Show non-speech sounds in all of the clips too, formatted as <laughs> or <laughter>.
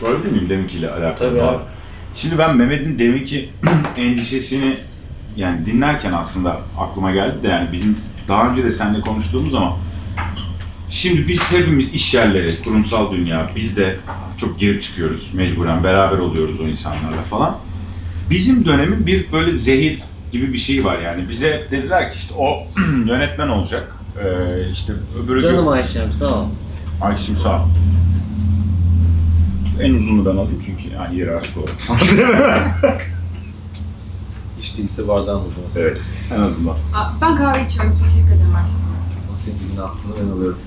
Sorabilir miyim deminkiyle alakalı? Tabii abi. Şimdi ben Mehmet'in deminki <clears throat> endişesini yani dinlerken aslında aklıma geldi de yani bizim daha önce de seninle konuştuğumuz ama şimdi biz hepimiz iş yerleri, kurumsal dünya, biz de çok girip çıkıyoruz mecburen, beraber oluyoruz o insanlarla falan. Bizim dönemin bir böyle zehir gibi bir şey var yani. Bize dediler ki işte o <clears throat> yönetmen olacak. Ee, işte öbürü Canım Ayşem sağ ol. Ayşim sağ ol. En uzunu ben alayım çünkü yani yeri açık olur. Hiç değilse bardağın uzlaması. evet, en azından. Aa, Ben kahve içiyorum. Teşekkür ederim her şey. Sonra senin gibi ne yaptığını ben alıyorum.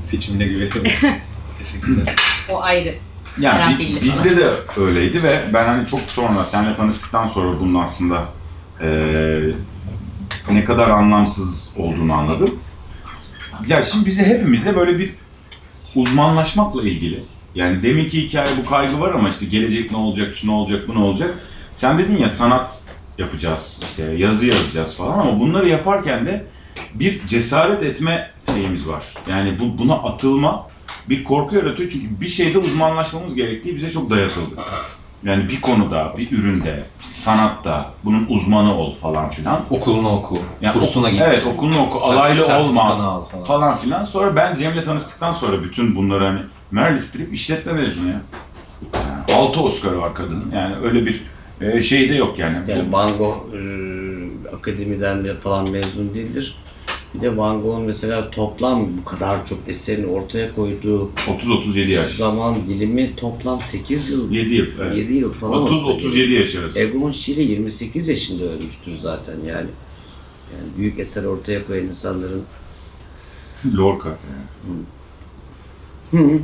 Seçimine güveniyorum. <laughs> Teşekkürler. O ayrı. Yani bi- bizde de öyleydi ve ben hani çok sonra seninle tanıştıktan sonra bunun aslında eee, ne kadar anlamsız olduğunu anladım. Ya şimdi bize hepimize böyle bir uzmanlaşmakla ilgili. Yani deminki hikaye bu kaygı var ama işte gelecek ne olacak, şu ne olacak, bu ne olacak. Sen dedin ya sanat yapacağız, işte yazı yazacağız falan ama bunları yaparken de bir cesaret etme şeyimiz var. Yani bu buna atılma bir korku yaratıyor çünkü bir şeyde uzmanlaşmamız gerektiği bize çok dayatıldı. Yani bir konuda, bir üründe, sanatta bunun uzmanı ol falan filan. Okulunu oku. Yani kursuna git. Evet okulunu oku, Sertif- alaylı olma al falan. falan filan. Sonra ben Cem'le tanıştıktan sonra bütün bunları hani Meryl Streep işletme mezunu ya. Yani 6 Oscar var kadının. Yani öyle bir e, şey de yok yani. Yani Van Gogh e, akademiden de falan mezun değildir. Bir de Van Gogh'un mesela toplam bu kadar çok eserini ortaya koyduğu 30-37 yaş. zaman dilimi toplam 8 yıl, 7 yıl. Evet. 7 yıl falan olsa gerek. 30-37 yaş arası. Egon Schiele 28 yaşında ölmüştür zaten yani. Yani büyük eser ortaya koyan insanların <laughs> Lorca. Yani.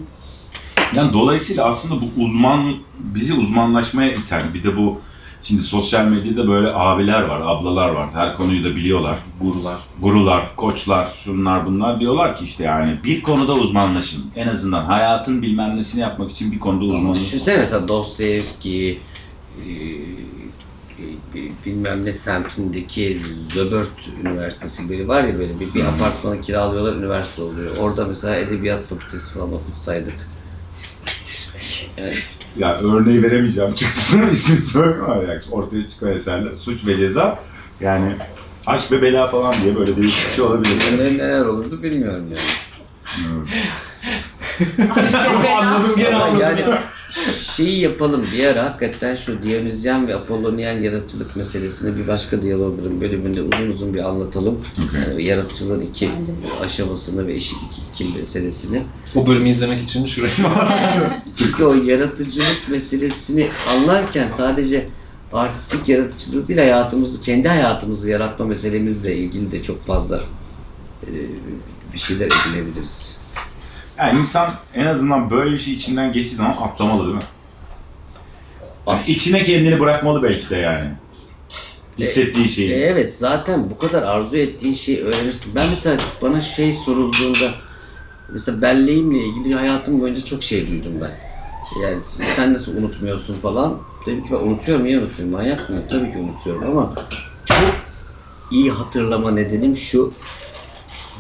yani dolayısıyla aslında bu uzman, bizi uzmanlaşmaya iten bir de bu şimdi sosyal medyada böyle abiler var, ablalar var. Her konuyu da biliyorlar. Gurular. Gurular, koçlar, şunlar bunlar diyorlar ki işte yani bir konuda uzmanlaşın. En azından hayatın bilmem nesini yapmak için bir konuda uzmanlaşın. düşünsene mesela Dostoyevski e, e, bilmem ne semtindeki Zöbört Üniversitesi böyle var ya böyle bir, bir apartmanı kiralıyorlar üniversite oluyor. Orada mesela edebiyat fakültesi falan okutsaydık. Yani Ya örneği veremeyeceğim çıktı. <laughs> İsmini söyleme ama yani ortaya çıkan eserler. Suç ve ceza. Yani aşk ve bela falan diye böyle değişik bir şey olabilir. ne- neler olurdu bilmiyorum yani. Hmm. anladım gene anladım. yani şeyi yapalım bir ara hakikaten şu Dionizyen ve Apollonian yaratıcılık meselesini bir başka diyalogların bölümünde uzun uzun bir anlatalım. Okey. Yani yaratıcılığın iki aşamasını ve iki, iki, iki meselesini. O bölümü izlemek için şuraya <laughs> Çünkü o yaratıcılık meselesini anlarken sadece artistik yaratıcılık değil hayatımızı, kendi hayatımızı yaratma meselemizle ilgili de çok fazla e, bir şeyler edinebiliriz. Yani insan en azından böyle bir şey içinden geçtiği zaman atlamalı değil mi? Yani içine kendini bırakmalı belki de yani. Hissettiği E, şeyi. evet zaten bu kadar arzu ettiğin şeyi öğrenirsin. Ben mesela bana şey sorulduğunda mesela belleğimle ilgili hayatım boyunca çok şey duydum ben. Yani sen nasıl unutmuyorsun falan. Dedim ki ben unutuyorum niye unutmuyorum manyak mıyım? Tabii ki unutuyorum ama çok iyi hatırlama nedenim şu.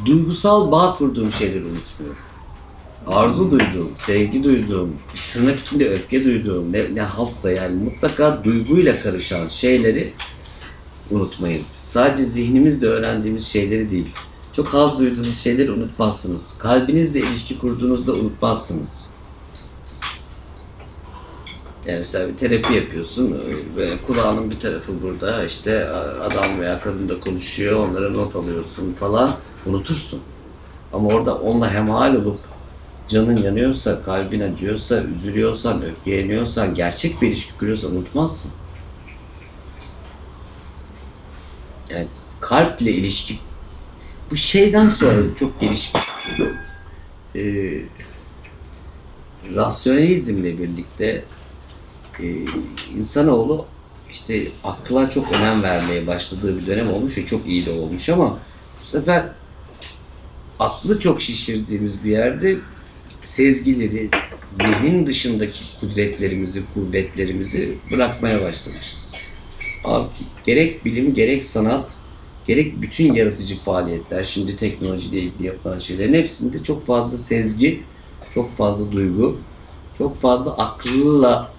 Duygusal bağ kurduğum şeyleri unutmuyorum. Arzu duyduğum, sevgi duyduğum, tırnak içinde öfke duyduğum, ne, ne haltsa yani mutlaka duyguyla karışan şeyleri unutmayız. Sadece zihnimizle öğrendiğimiz şeyleri değil. Çok haz duyduğunuz şeyleri unutmazsınız. Kalbinizle ilişki kurduğunuzda unutmazsınız. Yani mesela bir terapi yapıyorsun, böyle kulağının bir tarafı burada, işte adam veya kadın da konuşuyor, onlara not alıyorsun falan, unutursun. Ama orada onunla hemhal olup canın yanıyorsa, kalbin acıyorsa, üzülüyorsan, öfkeleniyorsan, gerçek bir ilişki kuruyorsan unutmazsın. Yani kalple ilişki bu şeyden sonra <clears throat> çok gelişmiş. Ee, rasyonalizmle birlikte e, insanoğlu işte akla çok önem vermeye başladığı bir dönem olmuş ve çok iyi de olmuş ama bu sefer aklı çok şişirdiğimiz bir yerde sezgileri, zihnin dışındaki kudretlerimizi, kuvvetlerimizi bırakmaya başlamışız. Abi gerek bilim, gerek sanat, gerek bütün yaratıcı faaliyetler, şimdi teknolojiyle ilgili yapılan şeylerin hepsinde çok fazla sezgi, çok fazla duygu, çok fazla akılla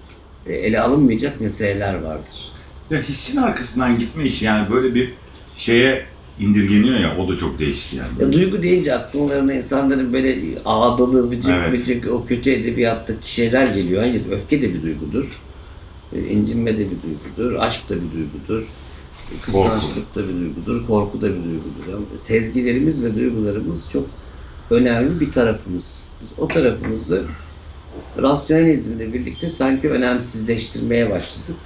e, ele alınmayacak meseleler vardır. Ya hissin arkasından gitme işi yani böyle bir şeye indirgeniyor ya o da çok değişik yani. Ya duygu deyince akıllarına insanların böyle ağdalı, vıcık Evet. vıcık o kötü edebiyattaki şeyler geliyor. Hayır, öfke de bir duygudur. E, incinme de bir duygudur. Aşk da bir duygudur. e, Kıskançlık da bir duygudur. Korku da bir duygudur. Yani sezgilerimiz ve duygularımız çok önemli bir tarafımız. Biz o tarafımızı rasyonalizmle birlikte sanki önemsizleştirmeye başladık.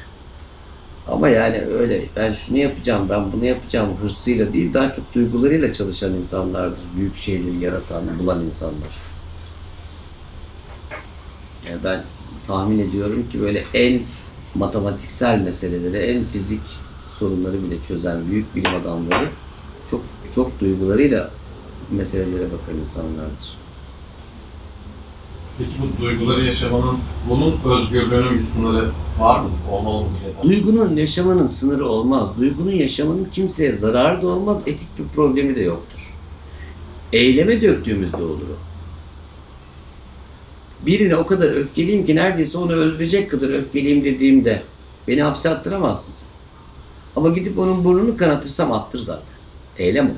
Ama yani öyle ben şunu yapacağım, ben bunu yapacağım hırsıyla değil daha çok duygularıyla çalışan insanlardır. Büyük şeyleri yaratan, bulan insanlar. Yani ben tahmin ediyorum ki böyle en matematiksel meseleleri, en fizik sorunları bile çözen büyük bilim adamları çok çok duygularıyla meselelere bakan insanlardır. Peki bu duyguları yaşamanın, bunun özgürlüğünün bir sınırı var mı? Olmalı mı? Duygunun yaşamanın sınırı olmaz. Duygunun yaşamanın kimseye zararı da olmaz, etik bir problemi de yoktur. Eyleme döktüğümüzde olur o. Birine o kadar öfkeliyim ki neredeyse onu öldürecek kadar öfkeliyim dediğimde beni hapse attıramazsın sen. Ama gidip onun burnunu kanatırsam attır zaten. Eylem o.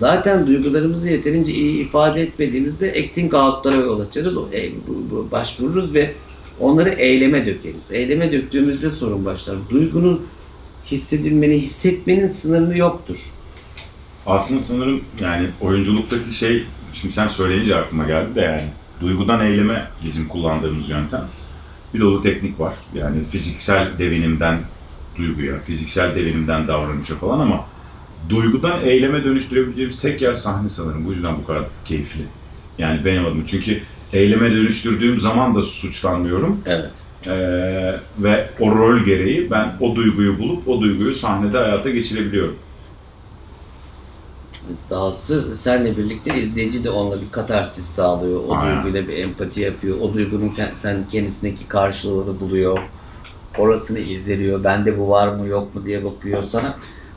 Zaten duygularımızı yeterince iyi ifade etmediğimizde acting out'lara yol açarız, e, başvururuz ve onları eyleme dökeriz. Eyleme döktüğümüzde sorun başlar. Duygunun hissedilmenin, hissetmenin sınırı yoktur. Aslında sanırım yani oyunculuktaki şey şimdi sen söyleyince aklıma geldi de yani duygudan eyleme bizim kullandığımız yöntem. Bir dolu teknik var. Yani fiziksel devinimden duyguya, fiziksel devinimden davranışa falan ama duygudan eyleme dönüştürebileceğimiz tek yer sahne sanırım. Bu yüzden bu kadar keyifli. Yani benim adıma. Çünkü eyleme dönüştürdüğüm zaman da suçlanmıyorum. Evet. Ee, ve o rol gereği ben o duyguyu bulup o duyguyu sahnede hayata geçirebiliyorum. Dahası senle birlikte izleyici de onunla bir katarsis sağlıyor. O Aynen. duyguyla bir empati yapıyor. O duygunun sen kendisindeki karşılığını buluyor. Orasını irdeliyor. Bende bu var mı yok mu diye bakıyor sana.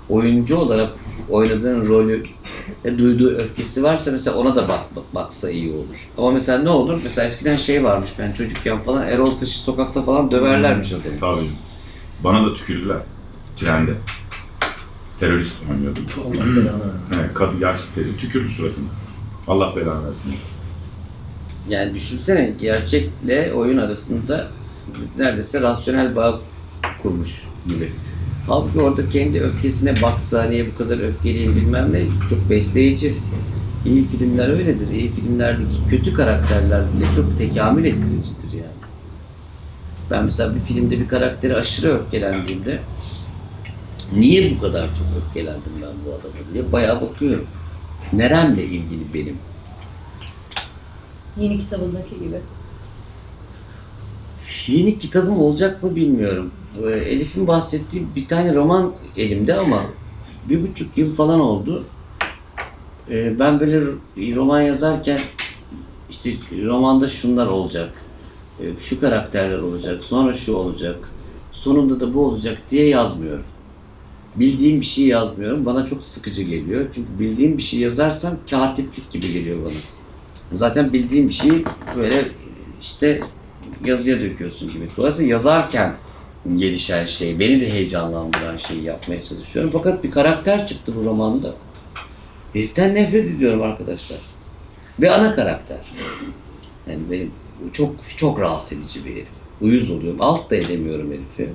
Oyuncu olarak oynadığın rolü ve duyduğu öfkesi varsa mesela ona da bak, bak- baksa iyi olur. Ama mesela ne olur? Mesela eskiden şey varmış ben çocukken falan Erol Taş'ı sokakta falan döverlermiş adamı. Tabii. Bana da tükürdüler. Trende. Terörist oynuyordum. Allah belanı versin. Evet, kadı yaşlı. Tükürdü suratıma. Allah belanı versin. Yani düşünsene gerçekle oyun arasında neredeyse rasyonel bağ kurmuş gibi. Halbuki orada kendi öfkesine baksa niye bu kadar öfkeliyim bilmem ne çok besleyici. İyi filmler öyledir. İyi filmlerdeki kötü karakterler bile çok tekamül ettiricidir yani. Ben mesela bir filmde bir karaktere aşırı öfkelendiğimde niye bu kadar çok öfkelendim ben bu adama diye bayağı bakıyorum. Neremle ilgili benim? Yeni kitabındaki gibi. Yeni kitabım olacak mı bilmiyorum. Ee, Elif'in bahsettiği bir tane roman elimde ama bir buçuk yıl falan oldu. Ee, Ben böyle roman yazarken işte romanda şunlar olacak, e, şu karakterler olacak, sonra şu olacak, sonunda da bu olacak diye yazmıyorum. Bildiğim bir şey yazmıyorum. Bana çok sıkıcı geliyor. Çünkü bildiğim bir şey yazarsam katiplik gibi geliyor bana. Zaten bildiğim bir şeyi böyle işte yazıya döküyorsun gibi. Dolayısıyla yazarken gelişen şey, beni de heyecanlandıran şeyi yapmaya çalışıyorum. Fakat bir karakter çıktı bu romanda. Heriften nefret ediyorum arkadaşlar. Ve ana karakter. Yani benim çok çok rahatsız edici bir herif. Uyuz oluyorum. Alt da edemiyorum herifi.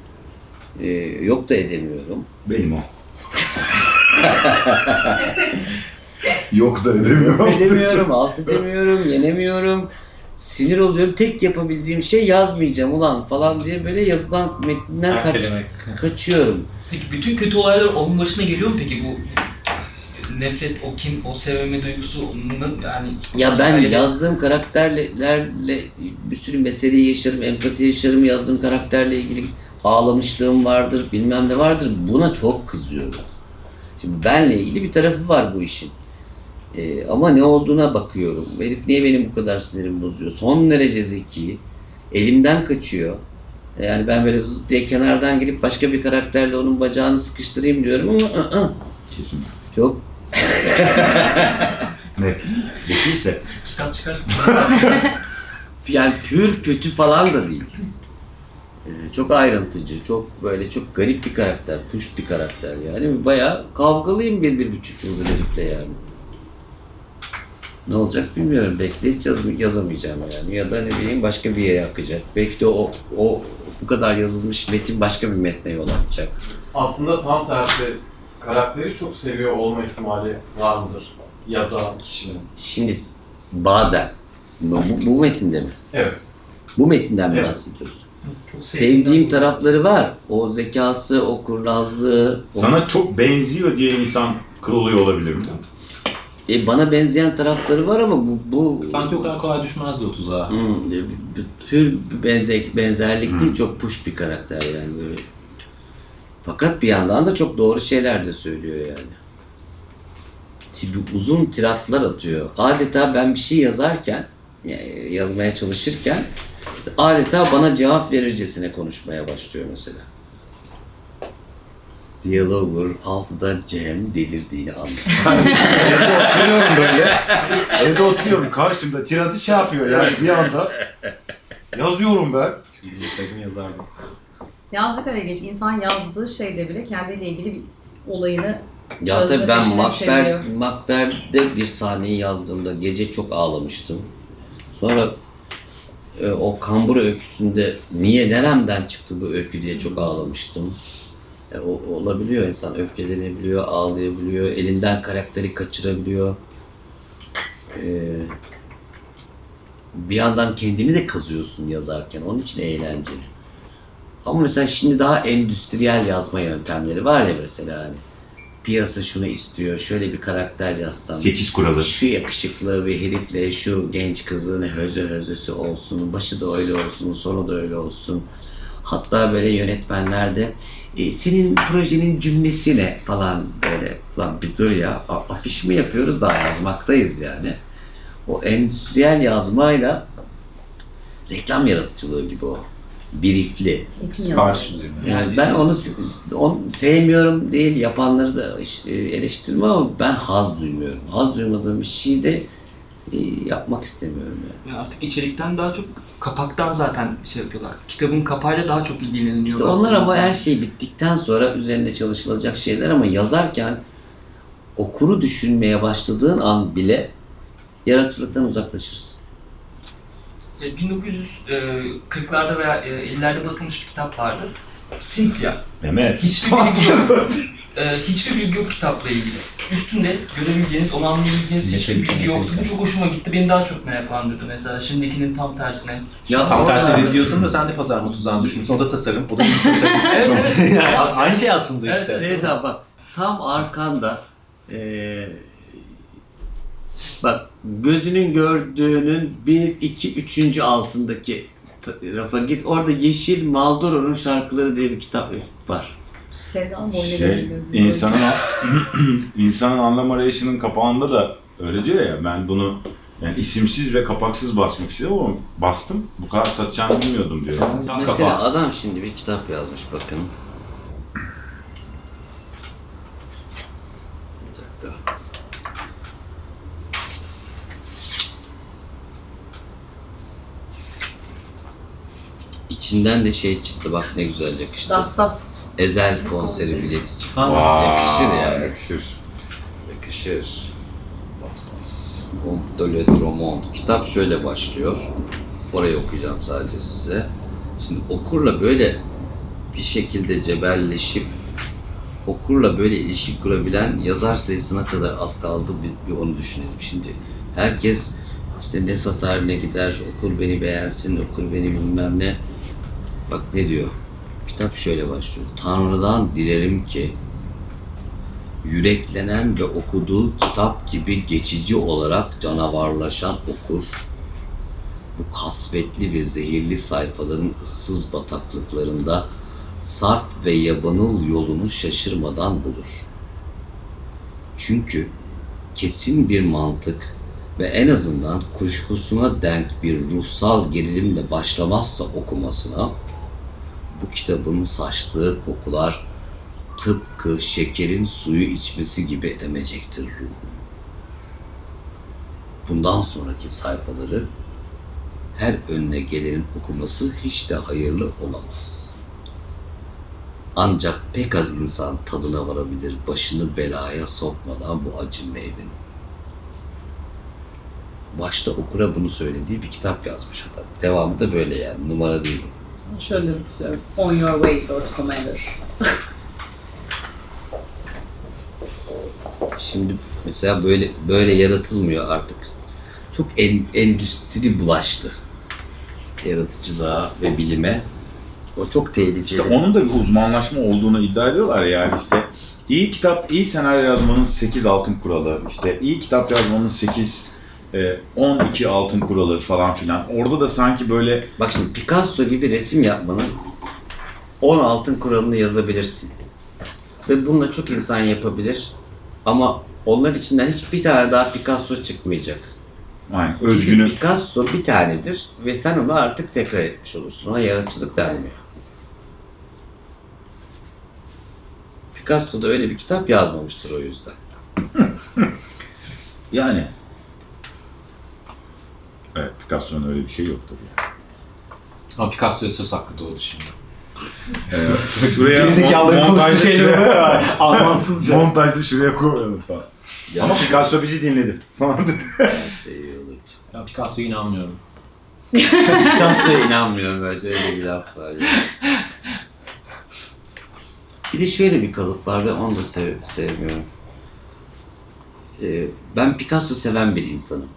Ee, yok da edemiyorum. Benim o. <laughs> Yok da edemiyorum. edemiyorum, alt edemiyorum, yenemiyorum. Sinir oluyorum. Tek yapabildiğim şey yazmayacağım ulan falan diye böyle yazılan metinden kaç, Ertelemek. kaçıyorum. Peki bütün kötü olaylar onun başına geliyor mu peki bu nefret, o kin, o sevme duygusu onun yani Ya ben Öyle- yazdığım karakterlerle bir sürü meseleyi yaşarım, empati yaşarım. Yazdığım karakterle ilgili ağlamışlığım vardır, bilmem ne vardır. Buna çok kızıyorum. Şimdi benle ilgili bir tarafı var bu işin. Ee, ama ne olduğuna bakıyorum. Herif niye benim bu kadar sinirimi bozuyor? Son derece zeki. Elimden kaçıyor. Yani ben böyle zıt diye kenardan gelip başka bir karakterle onun bacağını sıkıştırayım diyorum ama ı, ı. Kesin. çok <laughs> Net. Zekiyse. kitap çıkarsın. <laughs> yani pür kötü falan da değil. Ee, çok ayrıntıcı, çok böyle çok garip bir karakter, push bir karakter yani. Bayağı kavgalıyım bir, bir buçuk yıldır herifle yani. Ne olacak bilmiyorum. Hiç yaz- yazamayacağım yani. Ya da ne bileyim başka bir yere akacak. Belki de o, o bu kadar yazılmış metin başka bir metne yol açacak. Aslında tam tersi karakteri çok seviyor olma ihtimali var mıdır yazan kişinin? Şimdi bazen bu, bu metinde mi? Evet. Bu metinden mi Evet. bahsediyoruz? Çok Sevdiğim tarafları var. O zekası, o kurnazlığı. o- Sana çok benziyor diye insan kırılıyor olabilir mi? E, bana benzeyen tarafları var ama bu, bu Sanki o kadar kolay düşmezdi o tuzağa. Hmm, bir tür bir benze, benzerlik Hmm. değil, çok push bir karakter yani böyle. Fakat bir yandan da çok doğru şeyler de söylüyor yani. Tipi uzun tiratlar atıyor. Adeta ben bir şey yazarken, yazmaya çalışırken adeta bana cevap verircesine konuşmaya başlıyor mesela. Diyalogur altıda Cem delirdiğini anlıyor. <laughs> Evde oturuyorum böyle. Evde oturuyorum. Karşımda tiradı şey yapıyor yani bir anda. Yazıyorum ben. İlgileseydim yazardım. Yazdık araya geç. İnsan yazdığı şeyde bile kendiyle ilgili bir olayını Ya tabii ben Macbeth. Macbeth'de bir sahneyi yazdığımda gece çok ağlamıştım. Sonra e, o kambur öyküsünde niye neremden çıktı bu öykü diye çok ağlamıştım. E, o, olabiliyor insan öfkelenebiliyor, ağlayabiliyor, elinden karakteri kaçırabiliyor. E, bir yandan kendini de kazıyorsun yazarken. Onun için eğlenceli. Ama mesela şimdi daha endüstriyel yazma yöntemleri var ya mesela hani piyasa şunu istiyor, şöyle bir karakter yazsam. Sekiz kuralı. Şu yakışıklı bir herifle şu genç kızın höze hözesi olsun, başı da öyle olsun, sonu da öyle olsun. Hatta böyle yönetmenler de "E, senin projenin cümlesi ne falan böyle. Lan bir dur ya afiş mi yapıyoruz daha yazmaktayız yani. O endüstriyel yazmayla reklam yaratıcılığı gibi o. Birifli. Sipariş üzerine. Yani ben onu, onu sevmiyorum değil, yapanları da işte eleştirmem ama ben haz duymuyorum. Haz duymadığım bir şeyi de e, yapmak istemiyorum yani. Ya artık içerikten daha çok kapaktan zaten şey yapıyorlar. Kitabın kapağıyla daha çok ilgileniyor. İşte onlar ama her şey bittikten sonra üzerinde çalışılacak şeyler ama yazarken okuru düşünmeye başladığın an bile yaratıcılıktan uzaklaşırsın. E, 1940'larda veya e, 50'lerde basılmış bir kitap vardı. Simsiyah. Mehmet. Hiçbir bilgi yok. <laughs> E, hiçbir bilgi yok kitapla ilgili. Üstünde görebileceğiniz, onu anlayabileceğiniz hiçbir bilgi yoktu. Bu çok hoşuma gitti. Beni daha çok meraklandırdı mesela. Şimdikinin tam tersine. Ya Tam tersine diyorsun da sen de pazarlama tuzağını düşünmüşsün. O da tasarım, o da <laughs> bir tasarım. Evet, evet. <laughs> yani aynı şey aslında işte. Evet Sevda bak tam arkanda eee, bak gözünün gördüğünün bir, iki, üçüncü altındaki rafa git. Orada Yeşil Maldoror'un şarkıları diye bir kitap var. Boyuna Şey, şey, insanın <laughs> <clears throat> insanın anlam arayışının kapağında da öyle diyor ya ben bunu yani isimsiz ve kapaksız basmak istedim ama bastım. Bu kadar satacağını bilmiyordum diyor. Mesela Kapak. adam şimdi bir kitap yazmış bakın. Bir dakika. İçinden de şey çıktı bak ne güzel yakıştı. Das das. Ezel konseri bileti çıktı. Aa, yakışır yani. Yakışır. Yakışır. Comte de Letromont. Kitap şöyle başlıyor. Orayı okuyacağım sadece size. Şimdi okurla böyle bir şekilde cebelleşip okurla böyle ilişki kurabilen yazar sayısına kadar az kaldı bir, bir onu düşünelim. Şimdi herkes işte ne satar ne gider, okur beni beğensin, okur beni bilmem ne. Bak ne diyor? Kitap şöyle başlıyor. Tanrı'dan dilerim ki yüreklenen ve okuduğu kitap gibi geçici olarak canavarlaşan okur, bu kasvetli ve zehirli sayfaların ıssız bataklıklarında sarp ve yabanıl yolunu şaşırmadan bulur. Çünkü kesin bir mantık ve en azından kuşkusuna denk bir ruhsal gerilimle başlamazsa okumasına, bu kitabın saçtığı kokular tıpkı şekerin suyu içmesi gibi emecektir ruhu. Bundan sonraki sayfaları her önüne gelenin okuması hiç de hayırlı olamaz. Ancak pek az insan tadına varabilir başını belaya sokmadan bu acı meyvenin. Başta okura bunu söylediği bir kitap yazmış adam. Devamı da böyle yani numara değil. Sana şöyle demek istiyorum. On your way Lord Commander. Şimdi mesela böyle böyle yaratılmıyor artık. Çok en, endüstri bulaştı. Yaratıcılığa ve bilime. O çok tehlikeli. İşte onun da bir uzmanlaşma olduğunu iddia ediyorlar yani işte iyi kitap, iyi senaryo yazmanın 8 altın kuralı, işte iyi kitap yazmanın 8 e, 12 altın kuralı falan filan. Orada da sanki böyle Bak şimdi Picasso gibi resim yapmanın 10 altın kuralını yazabilirsin. Ve bununla çok insan yapabilir. Ama onlar içinden hiçbir tane daha Picasso çıkmayacak. yani Çünkü özgünü Picasso bir tanedir ve sen onu artık tekrar etmiş olursun. Ona yaratıcılık denmiyor. Picasso da öyle bir kitap yazmamıştır o yüzden. <laughs> yani Evet, Picasso'nun öyle bir şey yok tabii. Ama Picasso'ya söz hakkı doğdu şimdi. Ee, <laughs> şuraya Gerizekalıların konuştuğu montajda şeyler şuraya- oluyor ya. Anlamsızca. Montajda şuraya koyalım falan. Ya, Ama Picasso bizi dinledi falan. Ya Picasso'ya inanmıyorum. Picasso'ya inanmıyorum evet öyle bir laf var. ya. Bir de şöyle bir kalıp var ve onu da sev- sevmiyorum. Ee, ben Picasso seven bir insanım.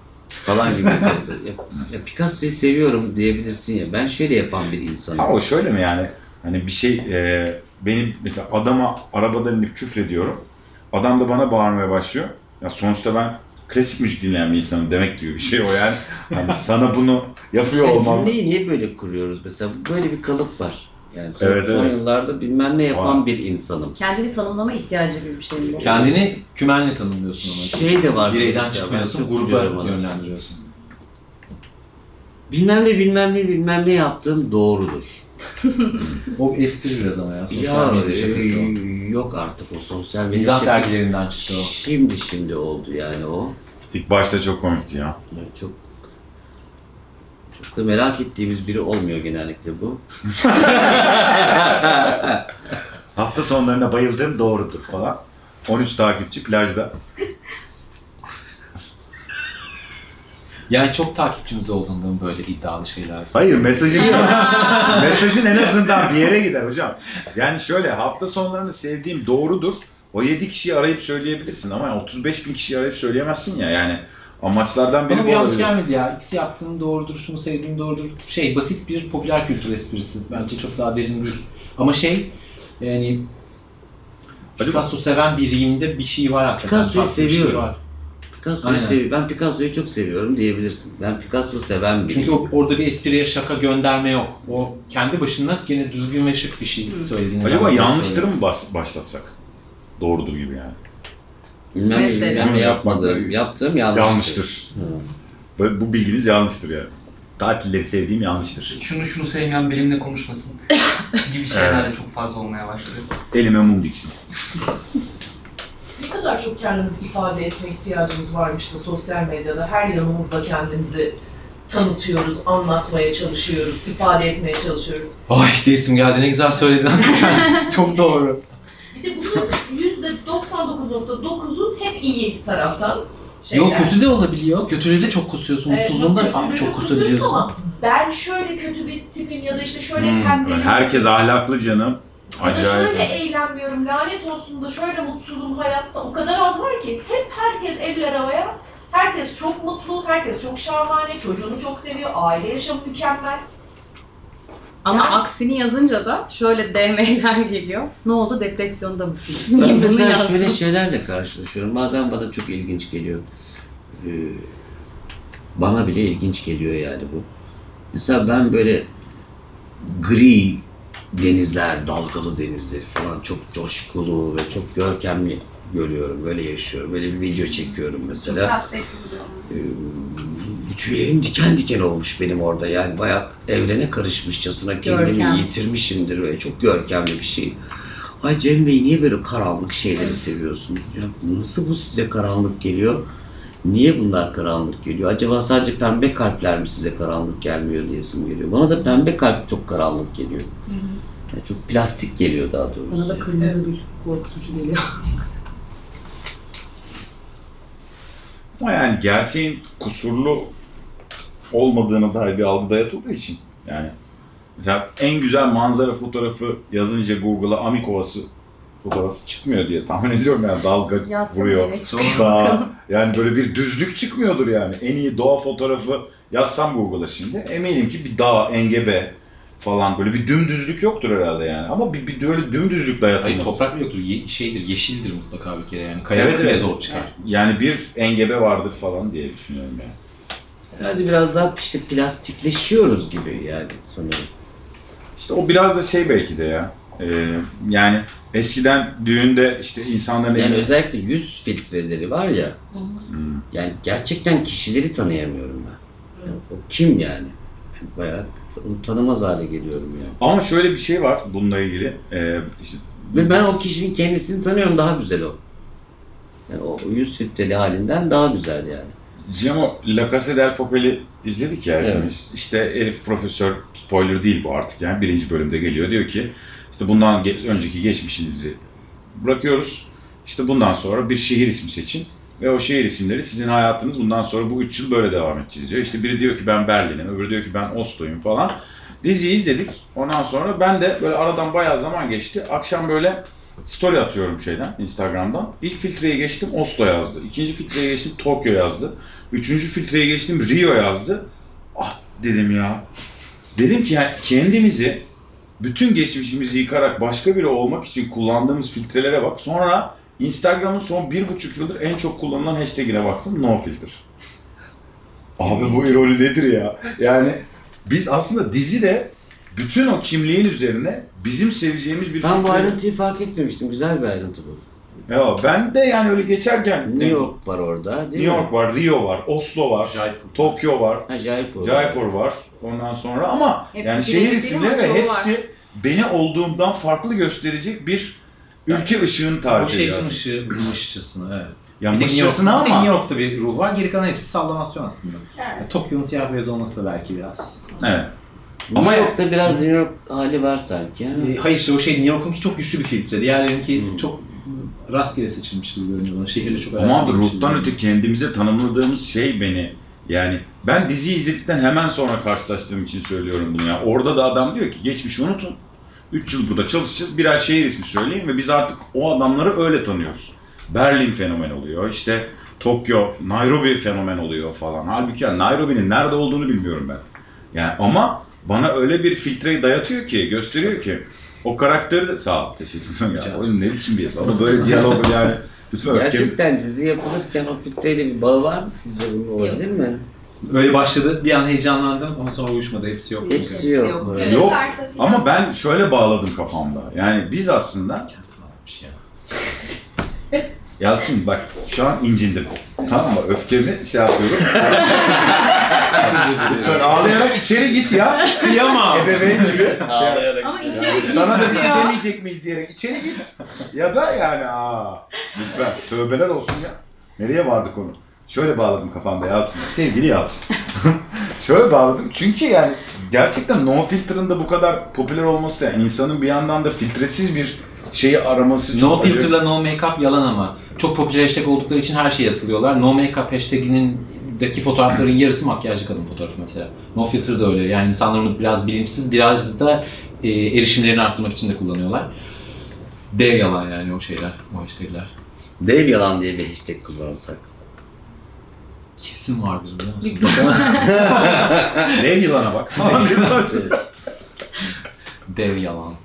Falan gibi. Ya, ya Picasso'yu seviyorum diyebilirsin ya. Ben şöyle yapan bir insanım. Ama o şöyle mi yani? Hani bir şey e, benim mesela adama arabadan inip küfrediyorum. Adam da bana bağırmaya başlıyor. Ya sonuçta ben klasik müzik dinleyen bir insanım demek gibi bir şey o yani. Hani sana bunu yapıyor Yani olmam. cümleyi niye böyle kuruyoruz mesela? Böyle bir kalıp var. Yani son, Evet, son evet. yıllarda bilmem ne yapan Var. bir insanım. Kendini tanımlama ihtiyacı gibi bir şey. Kendini kümenle tanımlıyorsun ama. Şey de var. Bireyden çıkmıyorsun, gruba yönlendiriyorsun. Bilmem ne bilmem ne bilmem ne yaptığım doğrudur. O espri biraz ama ya. Sosyal Ya medya şakası o. e, yok artık o sosyal medya Mizah dergilerinden çıktı o. Şimdi şimdi oldu yani o. İlk başta çok komikti ya. Yani Çok çok da merak ettiğimiz biri olmuyor genellikle bu. <laughs> Hafta sonlarına bayıldığım doğrudur falan. 13 takipçi plajda. Yani çok takipçimiz olduğundan böyle iddialı şeyler. Hayır mesajın <laughs> <laughs> mesajın en azından bir yere gider hocam. Yani şöyle hafta sonlarını sevdiğim doğrudur. O 7 kişiyi arayıp söyleyebilirsin ama 35 bin kişiyi arayıp söyleyemezsin ya yani. Amaçlardan biri Bana bu bir yanlış gelmedi ya. X yaptığım doğrudur, şunu sevdiğim doğrudur. Şey basit bir popüler kültür esprisi. Bence çok daha derin değil. Ama şey yani Acaba Picasso seven biriyimde bir şey var hakikaten. Picasso'yu şey seviyorum. var. Picasso'yu seviyorum. Ben Picasso'yu çok seviyorum diyebilirsin. Ben Picasso seven biriyim. Çünkü o- orada bir espriye şaka gönderme yok. O kendi başına gene düzgün ve şık bir şey söylediğiniz acaba zaman yanlıştır söylüyor. mı bas- başlatsak? Doğrudur gibi yani. Bilmem ne Mesela. bilmem ne yapmadığım, yaptığım yanlıştır. Yanlıştır. Böyle, bu bilginiz yanlıştır yani. Tatilleri sevdiğim yanlıştır. Şunu şunu sevmeyen benimle konuşmasın <laughs> gibi şeyler de çok fazla olmaya başladı. Elime mum diksin. Ne kadar çok kendinizi ifade etme ihtiyacınız varmış bu sosyal medyada. Her yanımızda kendimizi tanıtıyoruz, anlatmaya çalışıyoruz, ifade etmeye çalışıyoruz. Ay desim geldi ne güzel söyledin hakikaten. <laughs> çok doğru. Bir de bunun %99.9'u hep iyi taraftan şeyler. Yo kötü de olabiliyor. Kötülüğü de çok kusuyorsun. Evet, Mutsuzluğunda çok kusuyorsun kusabiliyorsun. ama Ben şöyle kötü bir tipim ya da işte şöyle Hmm, tembelim. herkes ahlaklı canım. Ya da şöyle Acayip. eğlenmiyorum, lanet olsun da şöyle mutsuzum hayatta. O kadar az var ki. Hep herkes eller havaya. Herkes çok mutlu, herkes çok şahane, çocuğunu çok seviyor, aile yaşamı mükemmel. Ama Yani- aksini yazınca da şöyle DM'ler geliyor. Ne oldu depresyonda mısın? <laughs> Ben Niye mesela şöyle şeylerle karşılaşıyorum. Bazen bana çok ilginç geliyor. Ee, bana bile ilginç geliyor yani bu. Mesela ben böyle gri denizler, dalgalı denizleri falan çok coşkulu ve çok görkemli görüyorum. Böyle yaşıyorum. Böyle bir video çekiyorum mesela. Ee, tüylerim diken diken olmuş benim orada. Yani bayağı evrene karışmışçasına kendimi Görkem. yitirmişimdir ve çok görkemli bir şey. Ay Cem Bey niye böyle karanlık şeyleri seviyorsunuz? Ya nasıl bu size karanlık geliyor? Niye bunlar karanlık geliyor? Acaba sadece pembe kalpler mi size karanlık gelmiyor diyesim geliyor. Bana da pembe kalp çok karanlık geliyor. Yani çok plastik geliyor daha doğrusu. Bana da kırmızı gül korkutucu geliyor. Ama yani gerçeğin kusurlu olmadığına dair bir algı dayatıldığı için yani mesela en güzel manzara fotoğrafı yazınca Google'a Amik Ovası fotoğrafı çıkmıyor diye tahmin ediyorum yani dalga Yazsın vuruyor. Dağ, yani böyle bir düzlük çıkmıyordur yani. En iyi doğa fotoğrafı yazsam Google'a şimdi eminim ki bir dağ, engebe falan böyle bir dümdüzlük yoktur herhalde yani. Ama bir, bir böyle dümdüzlük Hayır dayatılması. toprak mı yoktur? Ye- şeydir, yeşildir mutlaka bir kere yani. Kayalık Evet, evet. zor çıkar. Yani bir engebe vardır falan diye düşünüyorum yani. Hadi biraz daha işte plastikleşiyoruz gibi yani sanırım. İşte o biraz da şey belki de ya. Ee, yani eskiden düğünde işte insanların Yani eline- özellikle yüz filtreleri var ya. Hmm. Yani gerçekten kişileri tanıyamıyorum ben. Yani o kim yani? Bayağı onu tanımaz hale geliyorum yani. Ama şöyle bir şey var bununla ilgili. Ee, işte Ve ben o kişinin kendisini tanıyorum daha güzel o. Yani o yüz filtreli halinden daha güzel yani. Cemo La Casa del Papel'i izledik ya Evet. hepimiz. İşte Elif Profesör, spoiler değil bu artık yani birinci bölümde geliyor. Diyor ki işte bundan ge- önceki geçmişinizi bırakıyoruz. İşte bundan sonra bir şehir ismi seçin. Ve o şehir isimleri sizin hayatınız bundan sonra bu üç yıl böyle devam edeceğiz diyor. İşte biri diyor ki ben Berlin'im, öbürü diyor ki ben Oslo'yum falan. Diziyi izledik. Ondan sonra ben de böyle aradan bayağı zaman geçti. Akşam böyle story atıyorum şeyden, Instagram'dan. İlk filtreye geçtim Oslo yazdı. İkinci filtreye geçtim Tokyo yazdı. Üçüncü filtreye geçtim Rio yazdı. Ah dedim ya. Dedim ki yani kendimizi bütün geçmişimizi yıkarak başka biri olmak için kullandığımız filtrelere bak. Sonra Instagram'ın son bir buçuk yıldır en çok kullanılan hashtagine baktım. No filter. Abi bu ironi nedir ya? Yani biz aslında dizide bütün o kimliğin üzerine bizim seveceğimiz bir Ben bu ayrıntıyı fark etmemiştim. Güzel bir ayrıntı bu. Ya ben de yani öyle geçerken New York var orada değil New York mi? var, Rio var, Oslo var, Jaipur. Tokyo var, Ha, Jaipur. Jaipur var. Ondan sonra ama Hepsi yani birebir şehir isimleri ve çoğu hepsi beni olduğumdan farklı gösterecek bir ülke ışığını O tarif ediyor. şehrin ışığı, mışçasına evet. Ya Bir tek New, mışçasına York, bir tek ama New York'ta bir ruh var. Geri kalan hepsi sallamasyon aslında. Yani Tokyo'nun siyah beyaz olması da belki biraz. evet. New Ama- York'ta biraz New York hali var sanki. Ee, hayır işte o şey New York'unki çok güçlü bir filtre. Diğerlerinki Hmm. çok rastgele seçilmiş gibi görünüyor bana. Şehirle çok Ama abi şey ruhtan öte kendimize tanımladığımız şey beni yani ben diziyi izledikten hemen sonra karşılaştığım için söylüyorum bunu ya. Orada da adam diyor ki geçmişi unutun. 3 yıl burada çalışacağız. Birer şehir ismi söyleyin ve biz artık o adamları öyle tanıyoruz. Berlin fenomen oluyor. işte Tokyo, Nairobi fenomen oluyor falan. Halbuki yani Nairobi'nin nerede olduğunu bilmiyorum ben. Yani ama bana öyle bir filtreyi dayatıyor ki, gösteriyor ki o karakteri de sağ ol teşekkür ederim ya. Oğlum ne biçim bir ama böyle diyalog yani lütfen öfkem Gerçekten dizi yapılırken o filtreyle bir bağı var mı sizce bunun olabilir mi? Öyle başladı. Bir an heyecanlandım ama sonra uyuşmadı. Hepsi yok. Hepsi yok. yok. Evet. Yok ama ben şöyle bağladım kafamda. Yani biz aslında. <laughs> Yalçın bak şu an incindim. Tamam mı? Öfkemi şey yapıyorum. <laughs> Lütfen ağlayarak içeri git ya. Kıyamam. Ebeveyn gibi. Ama içeri Sana da bir şey demeyecek miyiz diyerek içeri git. Ya da yani aa. Lütfen tövbeler olsun ya. Nereye vardık onu? Şöyle bağladım kafamda Yalçın. Sevgili Yalçın. <laughs> Şöyle bağladım çünkü yani gerçekten no filter'ın da bu kadar popüler olması da yani insanın bir yandan da filtresiz bir şeyi araması çok No filter'la no make-up yalan ama. Çok popüler hashtag oldukları için her şeyi atılıyorlar. No make-up hashtag'inin daki fotoğrafların yarısı makyajlı kadın fotoğrafı mesela. No filter de öyle. Yani insanlar onu biraz bilinçsiz, biraz da e, erişimlerini arttırmak için de kullanıyorlar. Dev yalan yani o şeyler, o hashtagler. Dev yalan diye bir hashtag kullansak. Kesin vardır biliyor musun? <laughs> Dev yılana bak. Dev yalan. <laughs>